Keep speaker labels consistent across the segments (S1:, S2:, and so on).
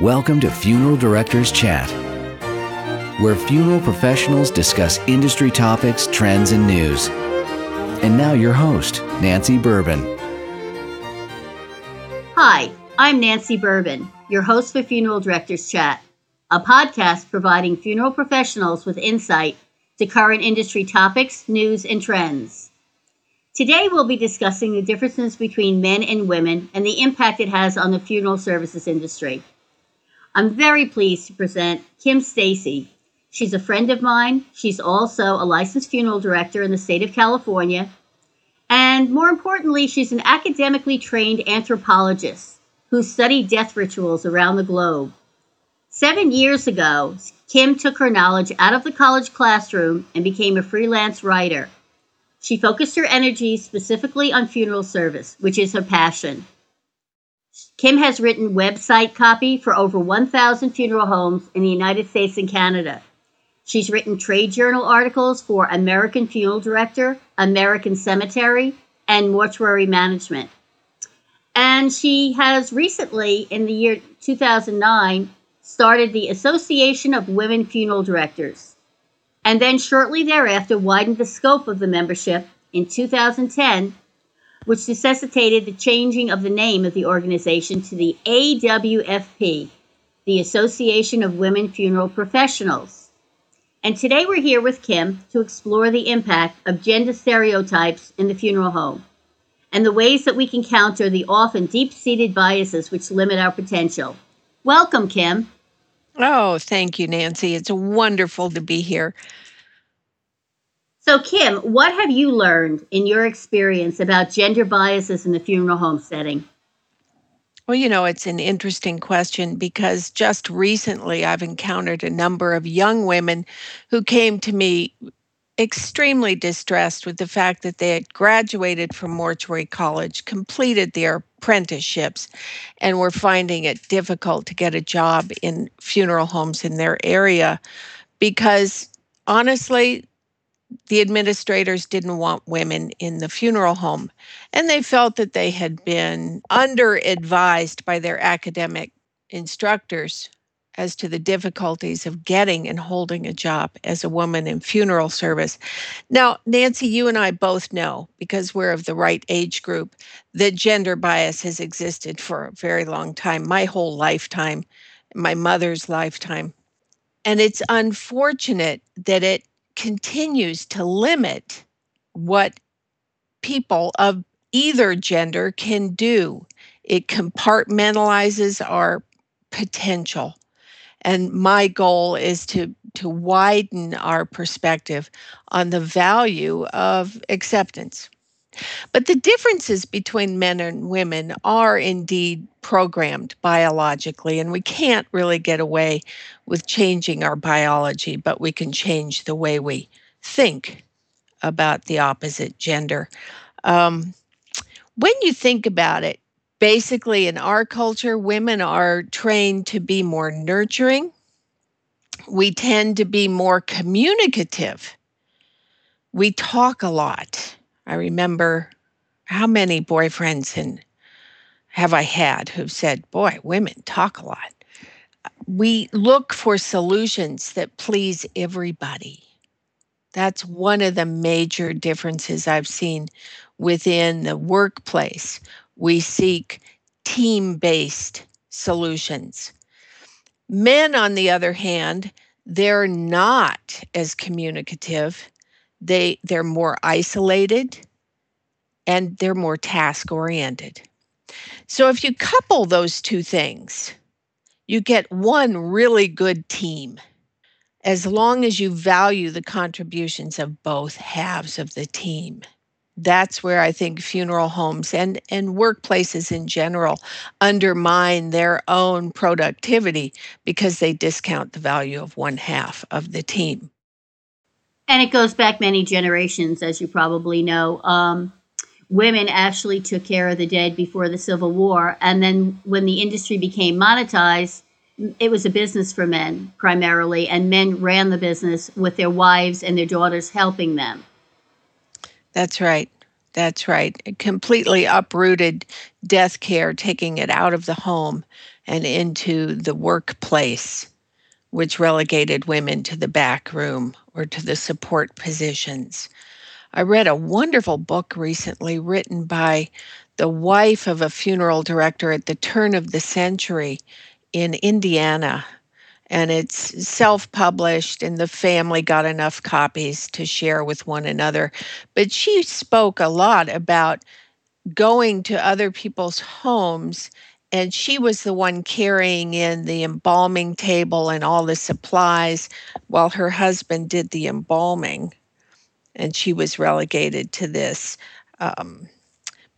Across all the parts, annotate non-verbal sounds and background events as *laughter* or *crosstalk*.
S1: Welcome to Funeral Directors Chat, where funeral professionals discuss industry topics, trends, and news. And now, your host, Nancy Bourbon.
S2: Hi, I'm Nancy Bourbon, your host for Funeral Directors Chat, a podcast providing funeral professionals with insight to current industry topics, news, and trends. Today, we'll be discussing the differences between men and women and the impact it has on the funeral services industry. I'm very pleased to present Kim Stacey. She's a friend of mine. She's also a licensed funeral director in the state of California. And more importantly, she's an academically trained anthropologist who studied death rituals around the globe. Seven years ago, Kim took her knowledge out of the college classroom and became a freelance writer. She focused her energy specifically on funeral service, which is her passion. Kim has written website copy for over 1,000 funeral homes in the United States and Canada. She's written trade journal articles for American Funeral Director, American Cemetery, and Mortuary Management. And she has recently, in the year 2009, started the Association of Women Funeral Directors. And then shortly thereafter widened the scope of the membership in 2010 which necessitated the changing of the name of the organization to the AWFP, the Association of Women Funeral Professionals. And today we're here with Kim to explore the impact of gender stereotypes in the funeral home and the ways that we can counter the often deep seated biases which limit our potential. Welcome, Kim.
S3: Oh, thank you, Nancy. It's wonderful to be here.
S2: So, Kim, what have you learned in your experience about gender biases in the funeral home setting?
S3: Well, you know, it's an interesting question because just recently I've encountered a number of young women who came to me extremely distressed with the fact that they had graduated from mortuary college, completed their apprenticeships, and were finding it difficult to get a job in funeral homes in their area because honestly, the administrators didn't want women in the funeral home. And they felt that they had been under advised by their academic instructors as to the difficulties of getting and holding a job as a woman in funeral service. Now, Nancy, you and I both know, because we're of the right age group, that gender bias has existed for a very long time, my whole lifetime, my mother's lifetime. And it's unfortunate that it continues to limit what people of either gender can do. It compartmentalizes our potential. And my goal is to, to widen our perspective on the value of acceptance. But the differences between men and women are indeed programmed biologically, and we can't really get away with changing our biology, but we can change the way we think about the opposite gender. Um, when you think about it, basically in our culture, women are trained to be more nurturing. We tend to be more communicative. We talk a lot I remember how many boyfriends and have I had who've said, Boy, women talk a lot. We look for solutions that please everybody. That's one of the major differences I've seen within the workplace. We seek team based solutions. Men, on the other hand, they're not as communicative they they're more isolated and they're more task oriented. So if you couple those two things, you get one really good team as long as you value the contributions of both halves of the team. That's where I think funeral homes and, and workplaces in general undermine their own productivity because they discount the value of one half of the team
S2: and it goes back many generations, as you probably know. Um, women actually took care of the dead before the Civil War, and then when the industry became monetized, it was a business for men primarily, and men ran the business with their wives and their daughters helping them.
S3: That's right. That's right. Completely uprooted death care, taking it out of the home and into the workplace, which relegated women to the back room or to the support positions. I read a wonderful book recently written by the wife of a funeral director at the turn of the century in Indiana. And it's self published, and the family got enough copies to share with one another. But she spoke a lot about going to other people's homes and she was the one carrying in the embalming table and all the supplies while her husband did the embalming. And she was relegated to this um,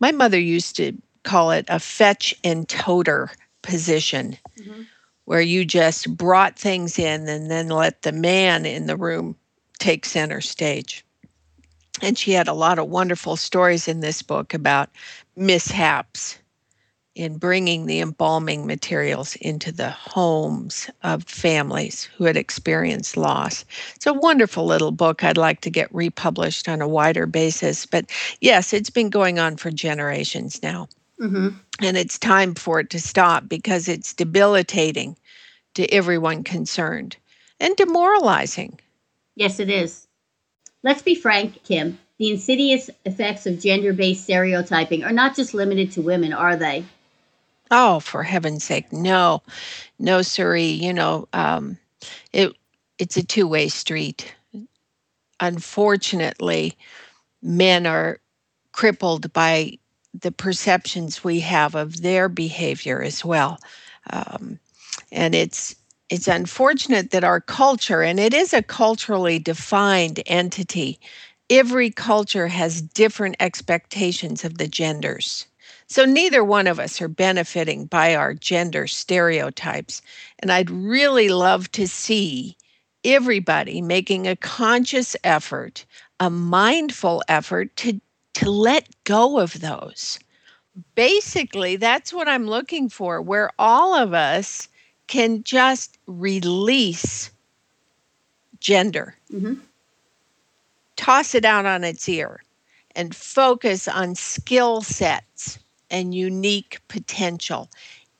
S3: my mother used to call it a fetch and toter position mm-hmm. where you just brought things in and then let the man in the room take center stage. And she had a lot of wonderful stories in this book about mishaps in bringing the embalming materials into the homes of families who had experienced loss. It's a wonderful little book. I'd like to get republished on a wider basis. But yes, it's been going on for generations now. Mm-hmm. And it's time for it to stop because it's debilitating to everyone concerned and demoralizing.
S2: Yes, it is. Let's be frank, Kim. The insidious effects of gender based stereotyping are not just limited to women, are they?
S3: Oh, for heaven's sake, no, no, siree. You know, um, it it's a two way street. Unfortunately, men are crippled by the perceptions we have of their behavior as well, um, and it's it's unfortunate that our culture, and it is a culturally defined entity, every culture has different expectations of the genders. So neither one of us are benefiting by our gender stereotypes. And I'd really love to see everybody making a conscious effort, a mindful effort to, to let go of those. Basically, that's what I'm looking for, where all of us can just release gender, mm-hmm. toss it out on its ear, and focus on skill sets and unique potential.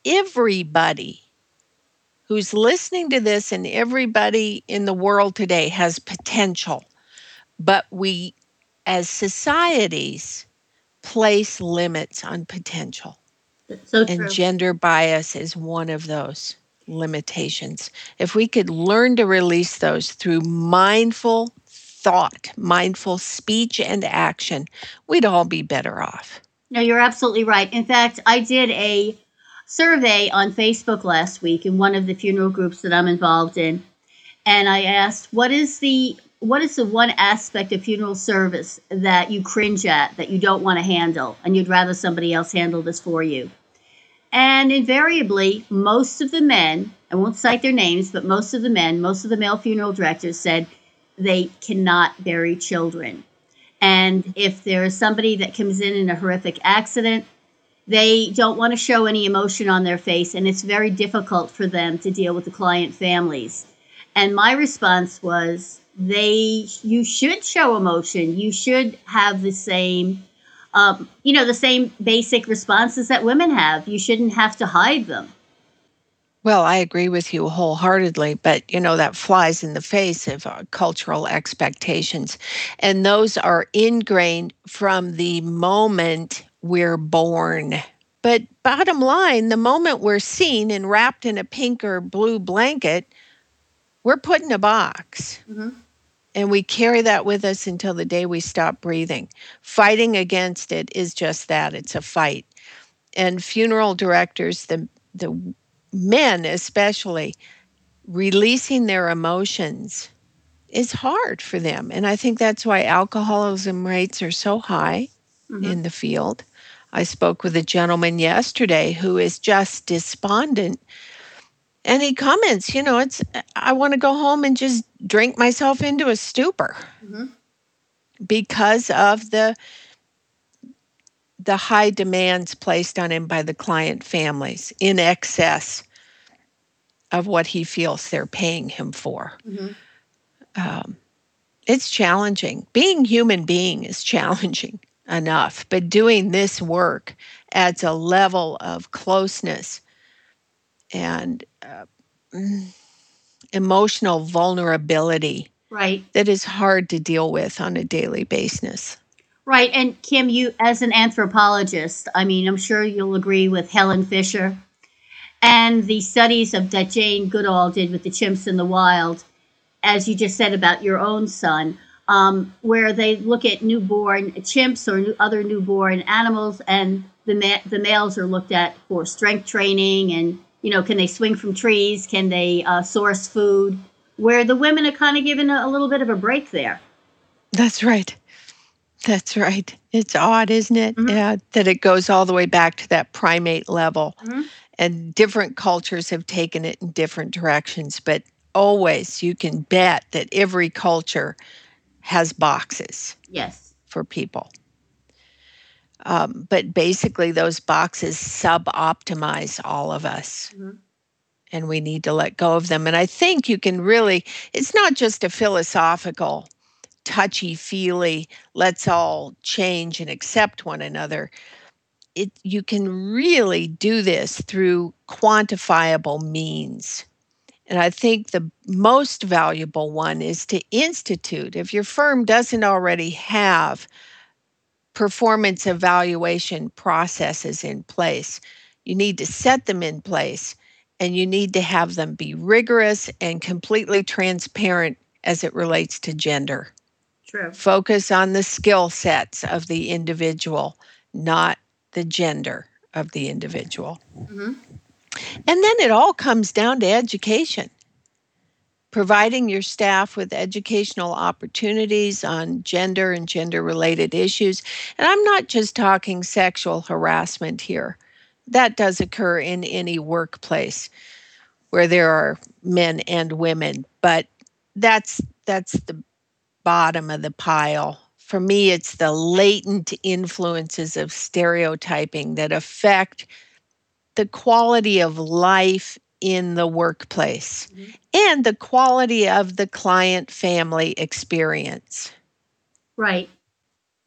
S3: Everybody who's listening to this and everybody in the world today has potential, but we, as societies, place limits on potential.
S2: So
S3: and gender bias is one of those limitations. If we could learn to release those through mindful thought, mindful speech, and action, we'd all be better off.
S2: No, you're absolutely right. In fact, I did a survey on Facebook last week in one of the funeral groups that I'm involved in, and I asked, "What is the what is the one aspect of funeral service that you cringe at, that you don't want to handle, and you'd rather somebody else handle this for you?" And invariably, most of the men, I won't cite their names, but most of the men, most of the male funeral directors said they cannot bury children. And if there is somebody that comes in in a horrific accident, they don't want to show any emotion on their face, and it's very difficult for them to deal with the client families. And my response was, they, you should show emotion. You should have the same, um, you know, the same basic responses that women have. You shouldn't have to hide them.
S3: Well, I agree with you wholeheartedly, but you know, that flies in the face of uh, cultural expectations. And those are ingrained from the moment we're born. But bottom line, the moment we're seen and wrapped in a pink or blue blanket, we're put in a box. Mm-hmm. And we carry that with us until the day we stop breathing. Fighting against it is just that it's a fight. And funeral directors, the, the men especially releasing their emotions is hard for them and i think that's why alcoholism rates are so high mm-hmm. in the field i spoke with a gentleman yesterday who is just despondent and he comments you know it's i want to go home and just drink myself into a stupor mm-hmm. because of the the high demands placed on him by the client families in excess of what he feels they're paying him for. Mm-hmm. Um, it's challenging. Being human being is *laughs* challenging. enough. But doing this work adds a level of closeness and uh, mm, emotional vulnerability
S2: Right.
S3: that is hard to deal with on a daily basis.
S2: Right. And Kim, you, as an anthropologist, I mean, I'm sure you'll agree with Helen Fisher and the studies of that Jane Goodall did with the chimps in the wild, as you just said about your own son, um, where they look at newborn chimps or new, other newborn animals, and the ma- the males are looked at for strength training and you know, can they swing from trees? Can they uh, source food? Where the women are kind of given a, a little bit of a break there.
S3: That's right. That's right. It's odd, isn't it?
S2: Mhm.
S3: Yeah, that it goes all the way back to that primate level.
S2: Mhm.
S3: And different cultures have taken it in different directions, but always you can bet that every culture has boxes
S2: Yes.
S3: for people. Um, but basically, those boxes sub optimize all of us.
S2: Mhm.
S3: And we need to let go of them. And I think you can really, it's not just a philosophical, touchy feely, let's all change and accept one another. It, you can really do this through quantifiable means. And I think the most valuable one is to institute. If your firm doesn't already have performance evaluation processes in place. You need to set them in place and you need to have them be rigorous and completely transparent as it relates to gender.
S2: True.
S3: Focus on the skill sets of the individual, not the gender of the individual.
S2: hmm
S3: And then it all comes down to education. Providing your staff with educational opportunities on gender and gender related issues. And I'm not just talking sexual harassment here, that does occur in any workplace where there are men and women, but that's that's the bottom of the pile. For me, it's the latent influences of stereotyping that affect the quality of life in the workplace
S2: Mhm.
S3: and the quality of the client family experience.
S2: Right.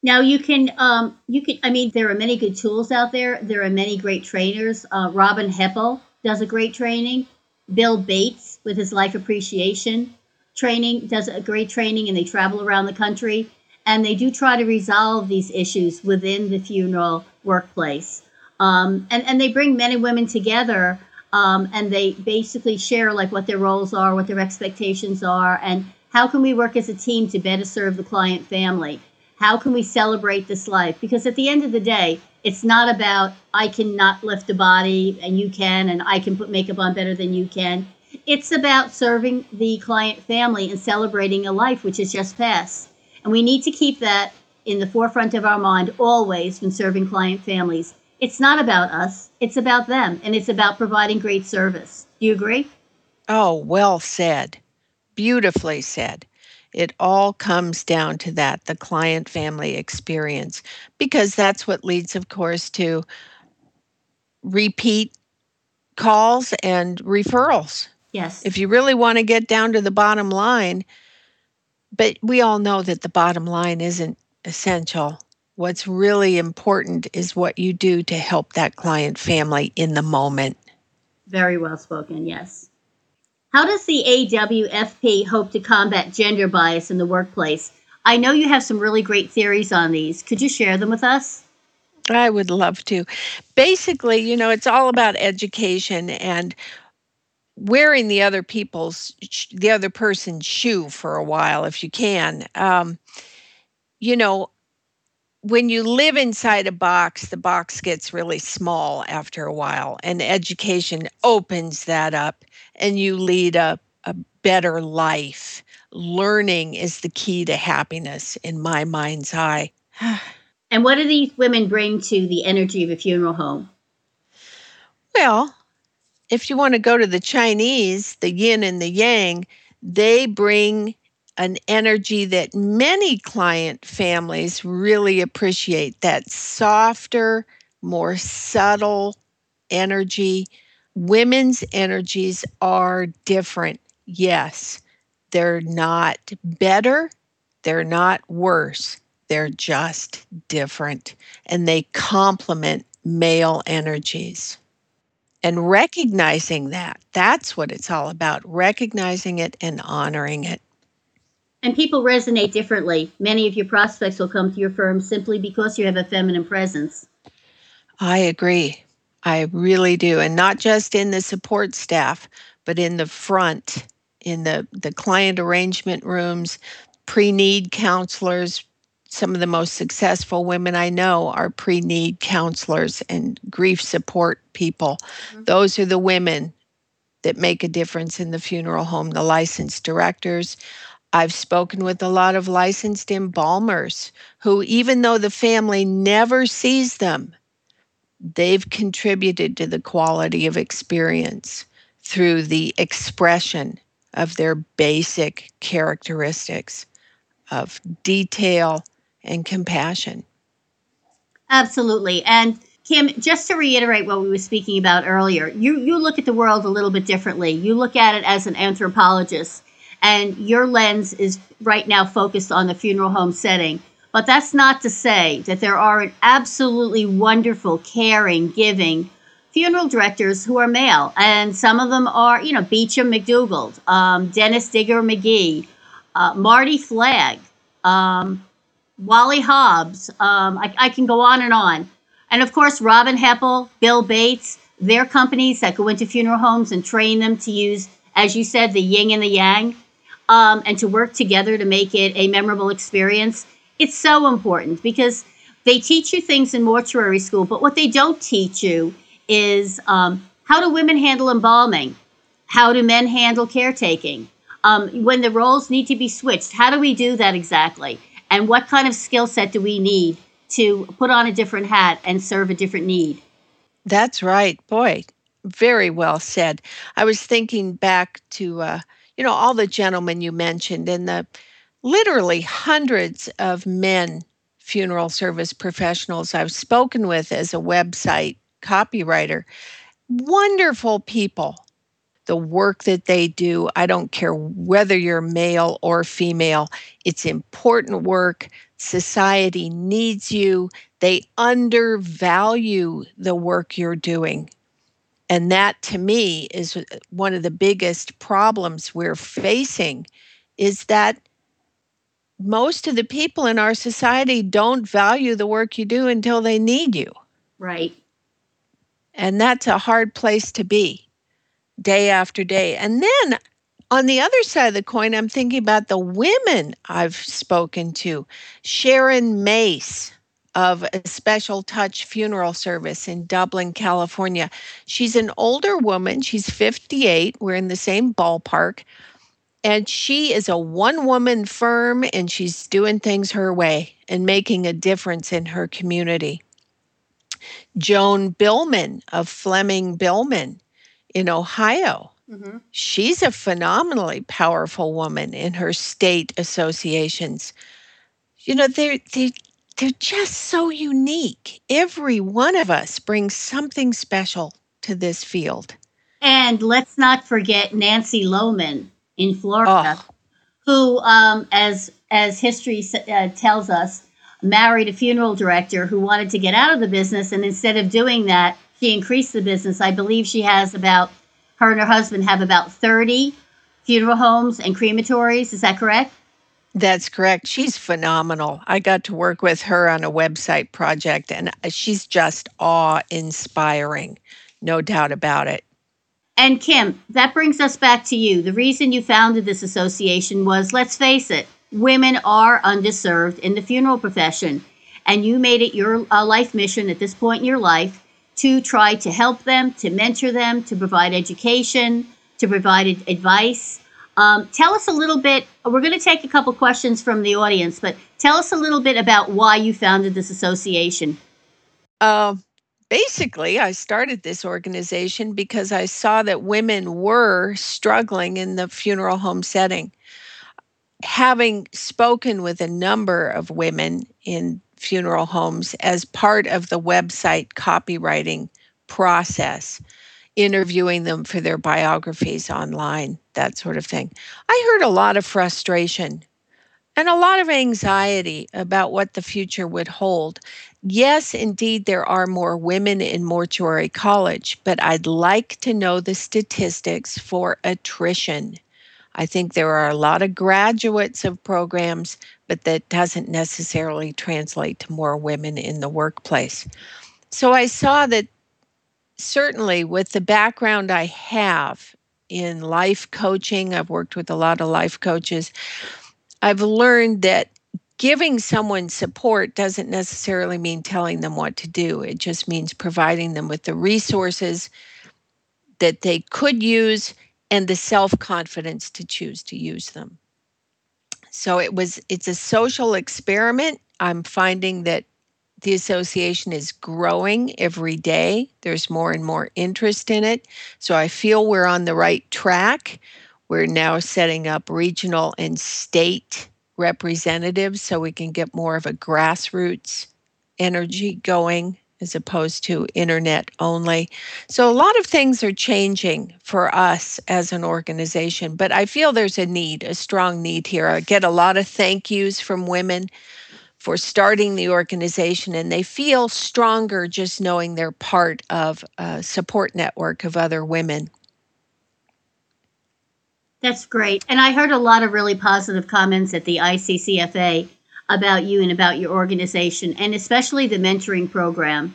S2: Now you can, um, you can. I mean, there are many good tools out there. There are many great trainers. Uh, Robin Heppell does a great training. Bill Bates with his life appreciation training does a great training, and they travel around the country and they do try to resolve these issues within the funeral workplace. Um, and and they bring men and women together, um, and they basically share like what their roles are, what their expectations are, and how can we work as a team to better serve the client family? How can we celebrate this life? Because at the end of the day it's not about i cannot lift a body and you can and i can put makeup on better than you can it's about serving the client family and celebrating a life which has just passed and we need to keep that in the forefront of our mind always when serving client families it's not about us it's about them and it's about providing great service do you agree
S3: Oh, well said. Beautifully said. It all comes down to that the client family experience, because that's what leads, of course, to repeat calls and referrals.
S2: Yes
S3: If you really want to get down to the bottom line, but we all know that the bottom line isn't essential. What's really important is what you do to help that client family in the moment.
S2: Very well spoken, yes. How does the AWFP hope to combat gender bias in the workplace? I know you have some really great theories on these. Could you share them with us?
S3: I would love to. Basically, you know, it's all about education and wearing the other people's the other person's shoe for a while if you can. Um, you know, when you live inside a box, the box gets really small after a while, and education opens that up, and you lead a, a better life. Learning is the key to happiness in my mind's eye. *sighs*
S2: And what do these women bring to the energy of a funeral home?
S3: Well, if you want to go to the Chinese, the yin and the yang, they bring an energy that many client families really appreciate that softer, more subtle energy. Women's energies are different. Yes, they're not better, they're not worse. They're just different and they complement male energies. And recognizing that, that's what it's all about recognizing it and honoring it.
S2: And people resonate differently. Many of your prospects will come to your firm simply because you have a feminine presence.
S3: I agree. I really do. And not just in the support staff, but in the front, in the, the client arrangement rooms, pre need counselors. Some of the most successful women I know are pre need counselors and grief support people. Mm-hmm. Those are the women that make a difference in the funeral home, the licensed directors. I've spoken with a lot of licensed embalmers who, even though the family never sees them, they've contributed to the quality of experience through the expression of their basic characteristics of detail and compassion.
S2: Absolutely. And Kim, just to reiterate what we were speaking about earlier, you, you look at the world a little bit differently. You look at it as an anthropologist, and your lens is right now focused on the funeral home setting. But that's not to say that there aren't absolutely wonderful, caring, giving funeral directors who are male. And some of them are, you know, Beecham McDougald, um, Dennis Digger McGee, uh, Marty Flagg, um, Wally Hobbs. Um, I, I, can go on and on. And of course, Robin Heppell, Bill Bates, their companies that go into funeral homes and train them to use, as you said, the yin and the yang, um, and to work together to make it a memorable experience. It's so important because they teach you things in mortuary school, but what they don't teach you is um, how do women handle embalming? How do men handle caretaking? Um, when the roles need to be switched, how do we do that exactly? And what kind of skill set do we need to put on a different hat and serve a different need?
S3: That's right. Boy, very well said. I was thinking back to, uh, you know, all the gentlemen you mentioned and the literally hundreds of men funeral service professionals I've spoken with as a website copywriter. Wonderful people. The work that they do, I don't care whether you're male or female, it's important work. Society needs you. They undervalue the work you're doing. And that to me is one of the biggest problems we're facing is that most of the people in our society don't value the work you do until they need you.
S2: Right.
S3: And that's a hard place to be day after day. And then on the other side of the coin, I'm thinking about the women I've spoken to. Sharon Mace of a special touch funeral service in Dublin, California. She's an older woman, she's 58. We're in the same ballpark. And she is a one woman firm and she's doing things her way and making a difference in her community. Joan Billman of Fleming Billman in Ohio. Mm-hmm. She's a phenomenally powerful woman in her state associations. You know, they're, they, they're just so unique. Every one of us brings something special to this field.
S2: And let's not forget Nancy Lohman in Florida, oh. who, um, as as history uh, tells us, married a funeral director who wanted to get out of the business. And instead of doing that, she increased the business. I believe she has about, her and her husband have about 30 funeral homes and crematories. Is that correct?
S3: That's correct. She's phenomenal. I got to work with her on a website project, and she's just awe inspiring, no doubt about it.
S2: And Kim, that brings us back to you. The reason you founded this association was, let's face it, women are underserved in the funeral profession. And you made it your uh, life mission at this point in your life to try to help them, to mentor them, to provide education, to provide advice. Um, tell us a little bit. We're going to take a couple questions from the audience, but tell us a little bit about why you founded this association.
S3: Uh, basically, I started this organization because I saw that women were struggling in the funeral home setting having spoken with a number of women in funeral homes as part of the website copywriting process, interviewing them for their biographies online, that sort of thing, I heard a lot of frustration. and a lot of anxiety about what the future would hold. Yes, indeed, there are more women in mortuary college, but I'd like to know the statistics for attrition. I think there are a lot of graduates of programs, but that doesn't necessarily translate to more women in the workplace. So I saw that certainly with the background I have in life coaching, I've worked with a lot of life coaches. I've learned that giving someone support doesn't necessarily mean telling them what to do. It just means providing them with the resources that they could use and the self-confidence to choose to use them. So it was it's a social experiment. I'm finding that the association is growing every day. There's more and more interest in it. So I feel we're on the right track. We're now setting up regional and state representatives so we can get more of a grassroots energy going as opposed to internet only. So a lot of things are changing for us as an organization, but I feel there's a need, a strong need here. I get a lot of thank yous from women for starting the organization, and they feel stronger just knowing they're part of a support network of other women.
S2: That's great. And I heard a lot of really positive comments at the ICCFA about you and about your organization, and especially the mentoring program.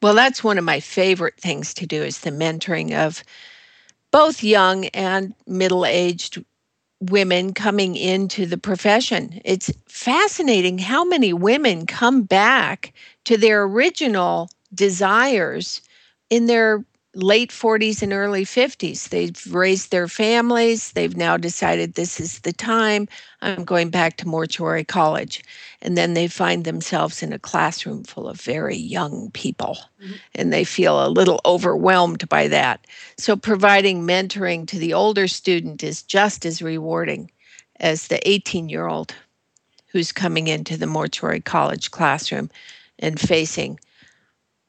S3: Well, that's one of my favorite things to do is the mentoring of both young and middle-aged women coming into the profession. It's fascinating how many women come back to their original desires in their late 40s and early 50s. They've raised their families. They've now decided this is the time. I'm going back to mortuary college. And then they find themselves in a classroom full of very young people. Mm-hmm. And they feel a little overwhelmed by that. So, providing mentoring to the older student is just as rewarding as the 18 year old who's coming into the mortuary college classroom and facing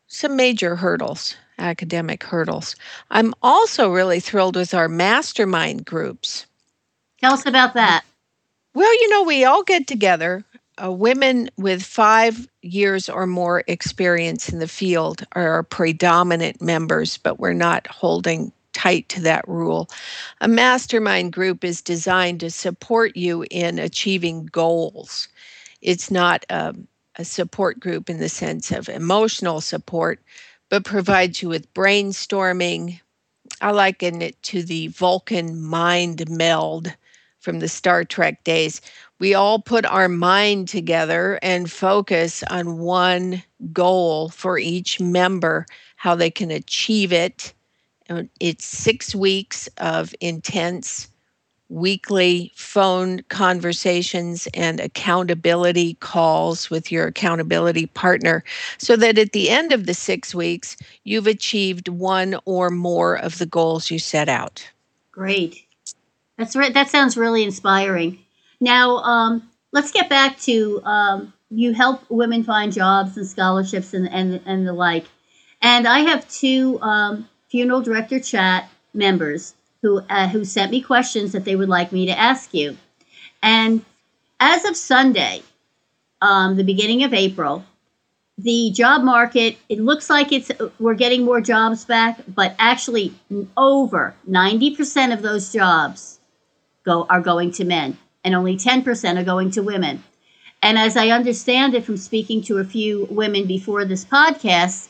S3: some major hurdles academic hurdles. I'm also really thrilled with our mastermind groups.
S2: Tell us about that.
S3: Well, you know, we all get together. Uh, women with five years or more experience in the field are our predominant members, but we're not holding tight to that rule. A mastermind group is designed to support you in achieving goals. It's not a, um, a support group in the sense of emotional support, but provides you with brainstorming. I liken it to the Vulcan mind meld from the Star Trek days. We all put our mind together and focus on one goal for each member, how they can achieve it. It's six weeks of intense weekly phone conversations and accountability calls with your accountability partner so that at the end of the six weeks, you've achieved one or more of the goals you set out.
S2: Great. That's right. That sounds really inspiring. Now, um, let's get back to um, you help women find jobs and scholarships and, and, and the like. And I have two um, funeral director chat members who uh, who sent me questions that they would like me to ask you. And as of Sunday, um, the beginning of April, the job market it looks like it's we're getting more jobs back, but actually over ninety percent of those jobs go are going to men, and only ten percent are going to women. And as I understand it from speaking to a few women before this podcast,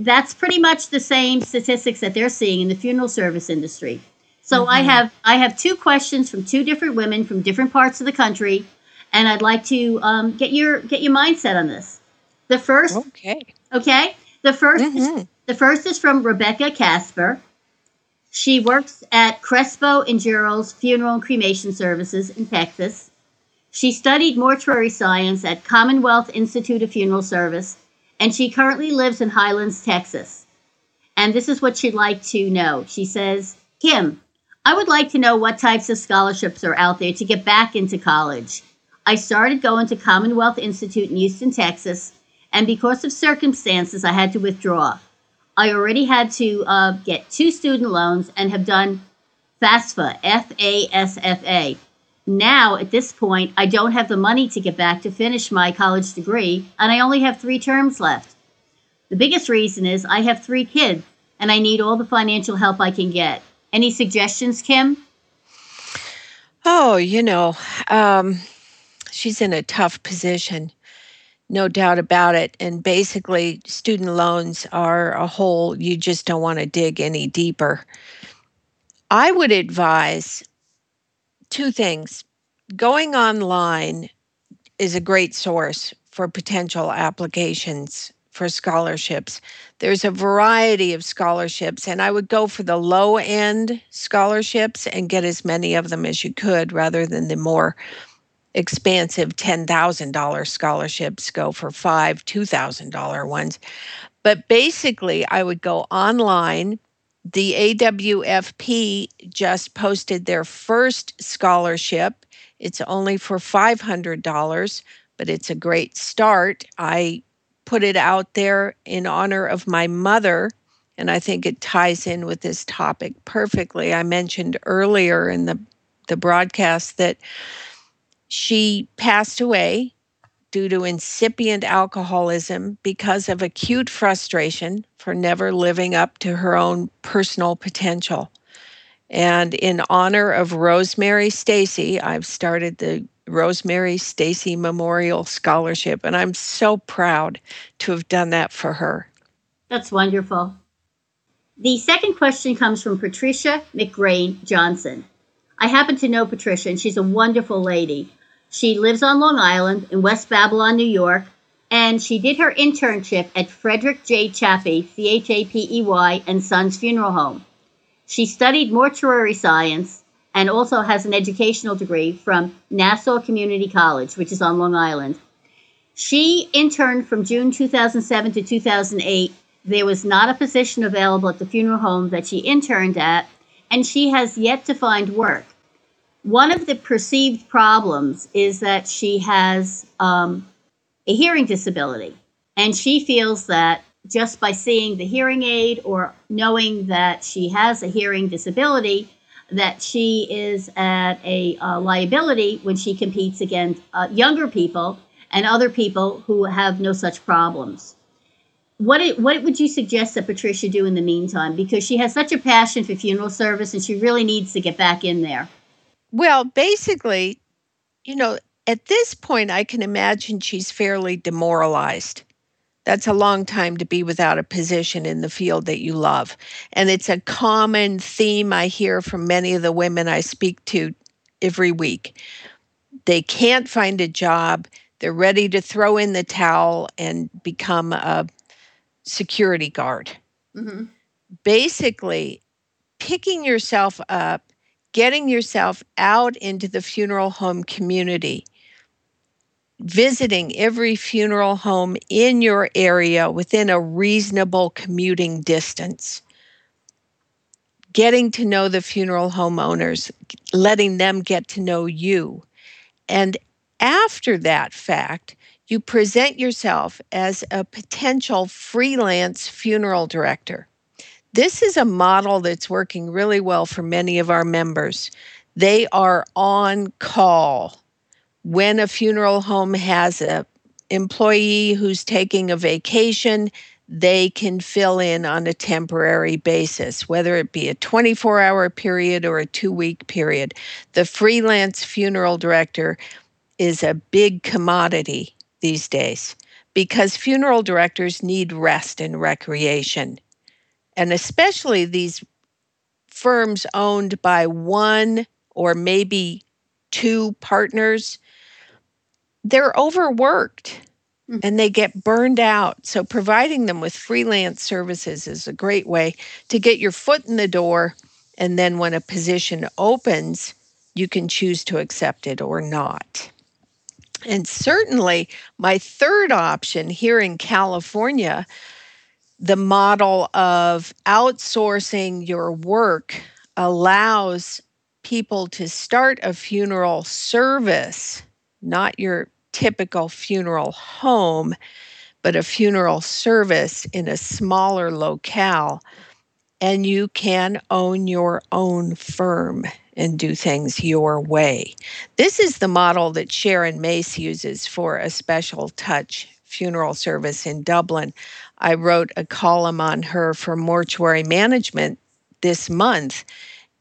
S2: that's pretty much the same statistics that they're seeing in the funeral service industry. So mm-hmm. I have I have two questions from two different women from different parts of the country, and I'd like to um, get your get your mindset on this. The first,
S3: okay,
S2: okay. The 1st mm-hmm. is, the first is from Rebecca Casper. She works at Crespo and Gerald's Funeral and Cremation Services in Texas. She studied mortuary science at Commonwealth Institute of Funeral Service and she currently lives in Highlands, Texas. And this is what she'd like to know. She says, Kim, I would like to know what types of scholarships are out there to get back into college. I started going to Commonwealth Institute in Houston, Texas, and because of circumstances, I had to withdraw. I already had to uh, get two student loans and have done FAFSA, F A S F A. now at this point, I don't have the money to get back to finish my college degree, and I only have three terms left. The biggest reason is I have three kids, and I need all the financial help I can get. Any suggestions, Kim?
S3: Oh, you know, um, she's in a tough position, no doubt about it. And basically, student loans are a hole you just don't want to dig any deeper. I would advise two things. Going online is a great source for potential applications for scholarships. There's a variety of scholarships, and I would go for the low end scholarships and get as many of them as you could rather than the more expansive $10,000 scholarships go for five $2,000 ones. But basically, I would go online the AWFP just posted their first scholarship. It's only for $500, but it's a great start. I put it out there in honor of my mother, and I think it ties in with this topic perfectly. I mentioned earlier in the, the broadcast that she passed away due to incipient alcoholism because of acute frustration for never living up to her own personal potential. And in honor of Rosemary Stacey, I've started the Rosemary Stacey Memorial Scholarship, and I'm so proud to have done that for her.
S2: That's wonderful. The second question comes from Patricia McGrain Johnson. I happen to know Patricia, and she's a wonderful lady. She lives on Long Island in West Babylon, New York, and she did her internship at Frederick J. Chapey, C H A P E Y, and Sons Funeral Home. She studied mortuary science and also has an educational degree from Nassau Community College, which is on Long Island. She interned from June 2007 to 2008. There was not a position available at the funeral home that she interned at, and she has yet to find work one of the perceived problems is that she has um, a hearing disability. And she feels that just by seeing the hearing aid or knowing that she has a hearing disability, that she is at a uh, liability when she competes against uh, younger people and other people who have no such problems. What, it, what would you suggest that Patricia do in the meantime? Because she has such a passion for funeral service and she really needs to get back in there.
S3: Well, basically, you know, at this point, I can imagine she's fairly demoralized. That's a long time to be without a position in the field that you love. And it's a common theme I hear from many of the women I speak to every week. They can't find a job, they're ready to throw in the towel and become a security guard. Mm-hmm. Basically, picking yourself up getting yourself out into the funeral home community, visiting every funeral home in your area within a reasonable commuting distance, getting to know the funeral home owners, letting them get to know you. And after that fact, you present yourself as a potential freelance funeral director. This is a model that's working really well for many of our members. They are on call when a funeral home has a employee who's taking a vacation, they can fill in on a temporary basis, whether it be a 24 hour period or a two week period. The freelance funeral director is a big commodity these days because funeral directors need rest and recreation and especially these firms owned by one or maybe two partners, they're overworked mm-hmm. and they get burned out. So, providing them with freelance services is a great way to get your foot in the door. And then, when a position opens, you can choose to accept it or not. And certainly, my third option here in California the model of outsourcing your work allows people to start a funeral service, not your typical funeral home, but a funeral service in a smaller locale and you can own your own firm and do things your way. This is the model that Sharon Mace uses for a special touch funeral service in Dublin. I wrote a column on her for mortuary management this month,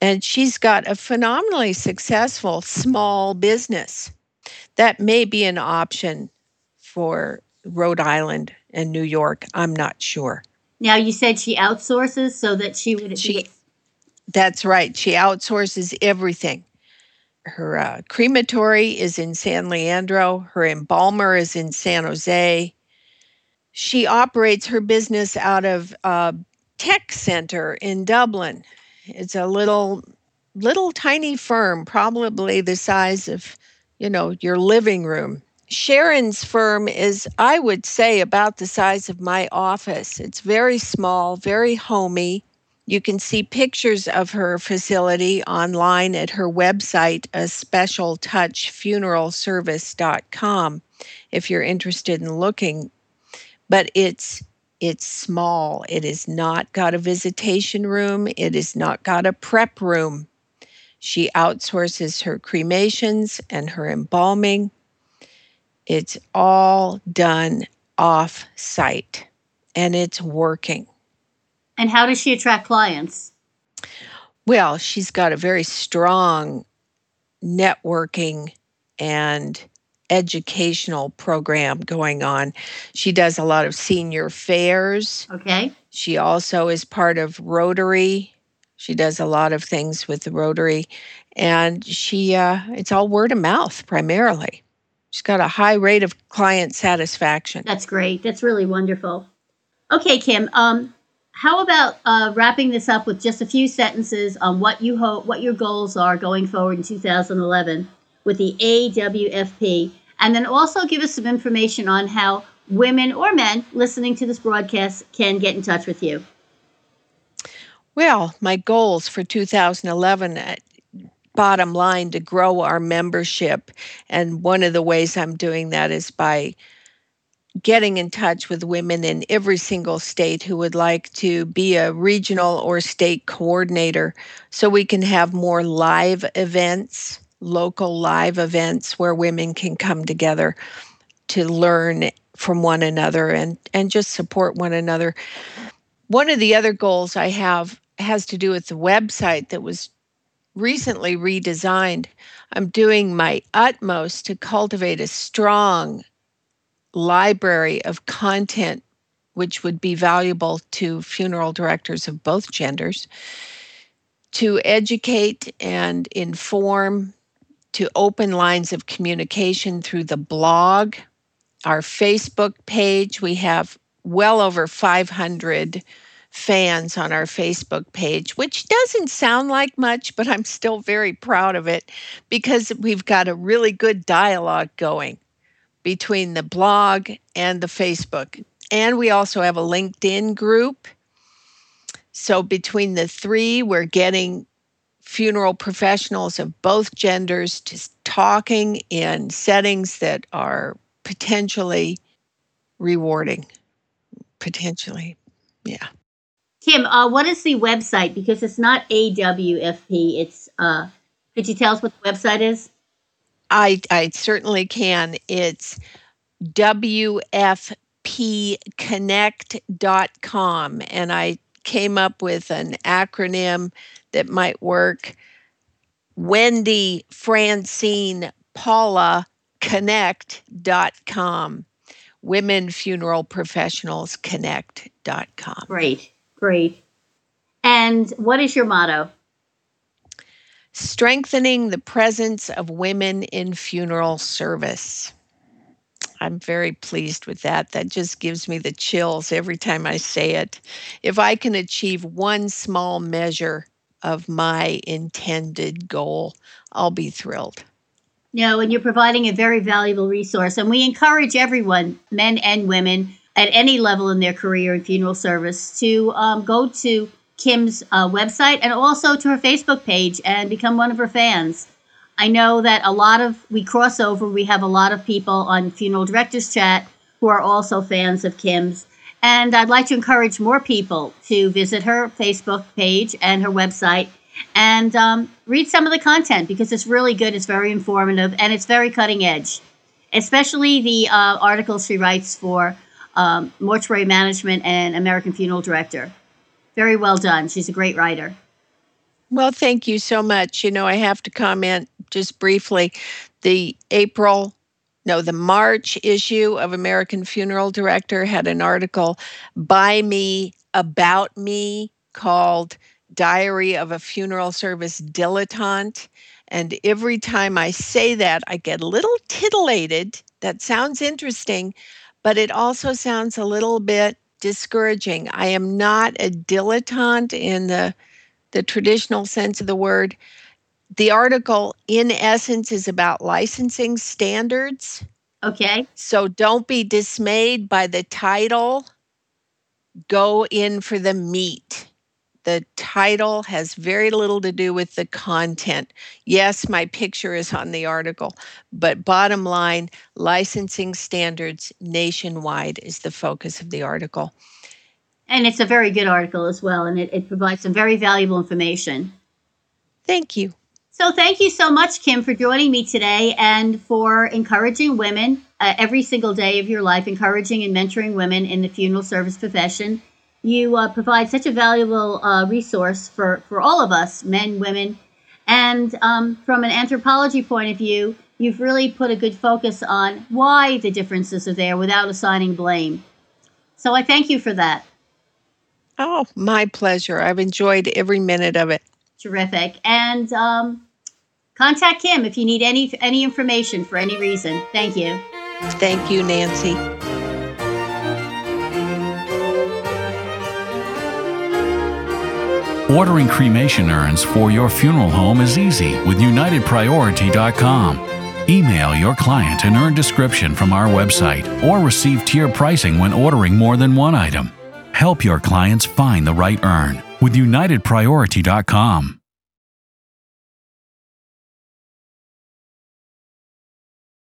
S3: and she's got a phenomenally successful small business. That may be an option for Rhode Island and New York. I'm not sure.
S2: Now you said she outsources so that she would.
S3: She, that's right. She outsources everything. Her uh, crematory is in San Leandro. Her embalmer is in San Jose. She operates her business out of a tech center in Dublin. It's a little, little tiny firm, probably the size of, you know, your living room. Sharon's firm is, I would say, about the size of my office. It's very small, very homey. You can see pictures of her facility online at her website, a specialtouchfuneralservice.com, if you're interested in looking. But it's it's small. It has not got a visitation room. It has not got a prep room. She outsources her cremations and her embalming. It's all done off site and it's working.
S2: And how does she attract clients?
S3: Well, she's got a very strong networking and educational program going on. She does a lot of senior fairs.
S2: Okay.
S3: She also is part of Rotary. She does a lot of things with the Rotary and she uh, it's all word of mouth primarily. She's got a high rate of client satisfaction.
S2: That's great. That's really wonderful. Okay, Kim. Um, how about uh, wrapping this up with just a few sentences on what you hope, what your goals are going forward in 2011 with the AWFP, and then also give us some information on how women or men listening to this broadcast can get in touch with you.
S3: Well, my goals for 2011 at- uh, bottom line to grow our membership. And one of the ways I'm doing that is by getting in touch with women in every single state who would like to be a regional or state coordinator so we can have more live events, local live events where women can come together to learn from one another and, and just support one another. One of the other goals I have has to do with the website that was recently redesigned. I'm doing my utmost to cultivate a strong library of content which would be valuable to funeral directors of both genders to educate and inform, to open lines of communication through the blog, our Facebook page. We have well over 500 fans on our Facebook page, which doesn't sound like much, but I'm still very proud of it because we've got a really good dialogue going between the blog and the Facebook. And we also have a LinkedIn group. So between the three, we're getting funeral professionals of both genders just talking in settings that are potentially rewarding. Potentially. Yeah.
S2: Kim, uh, what is the website? Because it's not AWFP. It's uh, could you tell us what the website is?
S3: I I certainly can. It's WFPconnect.com. And I came up with an acronym that might work. Wendy Francine Paula Connect.com. Women Funeral Professionals Connect.com.
S2: Great. Great. And what is your motto?
S3: Strengthening the presence of women in funeral service. I'm very pleased with that. That just gives me the chills every time I say it. If I can achieve one small measure of my intended goal, I'll be thrilled.
S2: No, and you're providing a very valuable resource. And we encourage everyone, men and women, at any level in their career in funeral service to um, go to Kim's uh, website and also to her Facebook page and become one of her fans. I know that a lot of we cross over. We have a lot of people on Funeral Directors Chat who are also fans of Kim's, And I'd like to encourage more people to visit her Facebook page and her website and um, read some of the content because it's really good. It's very informative and it's very cutting edge, especially the uh, articles she writes for um, Mortuary Management and American Funeral Director. Very well done. She's a great writer.
S3: Well, thank you so much. You know, I have to comment just briefly. The April, no, the March issue of American Funeral Director had an article by me about me called Diary of a Funeral Service Dilettante. And every time I say that, I get a little titillated. That sounds interesting, but it also sounds a little bit discouraging. I am not a dilettante in the the traditional sense of the word. The article, in essence, is about licensing standards.
S2: Okay.
S3: So don't be dismayed by the title. Go in for the meat. The title has very little to do with the content. Yes, my picture is on the article, but bottom line, licensing standards nationwide is the focus of the article.
S2: And it's a very good article as well, and it, it provides some very valuable information.
S3: Thank you.
S2: So, thank you so much, Kim, for joining me today and for encouraging women uh, every single day of your life, encouraging and mentoring women in the funeral service profession. You uh, provide such a valuable uh, resource for, for all of us, men, women. And um, from an anthropology point of view, you've really put a good focus on why the differences are there without assigning blame. So, I thank you for that.
S3: Oh, my pleasure. I've enjoyed every minute of it.
S2: Terrific. And um, contact Kim if you need any any information for any reason. Thank you.
S3: Thank you, Nancy.
S4: Ordering cremation urns for your funeral home is easy with UnitedPriority.com. Email your client an urn description from our website or receive tier pricing when ordering more than one item. Help your clients find the right urn with UnitedPriority.com.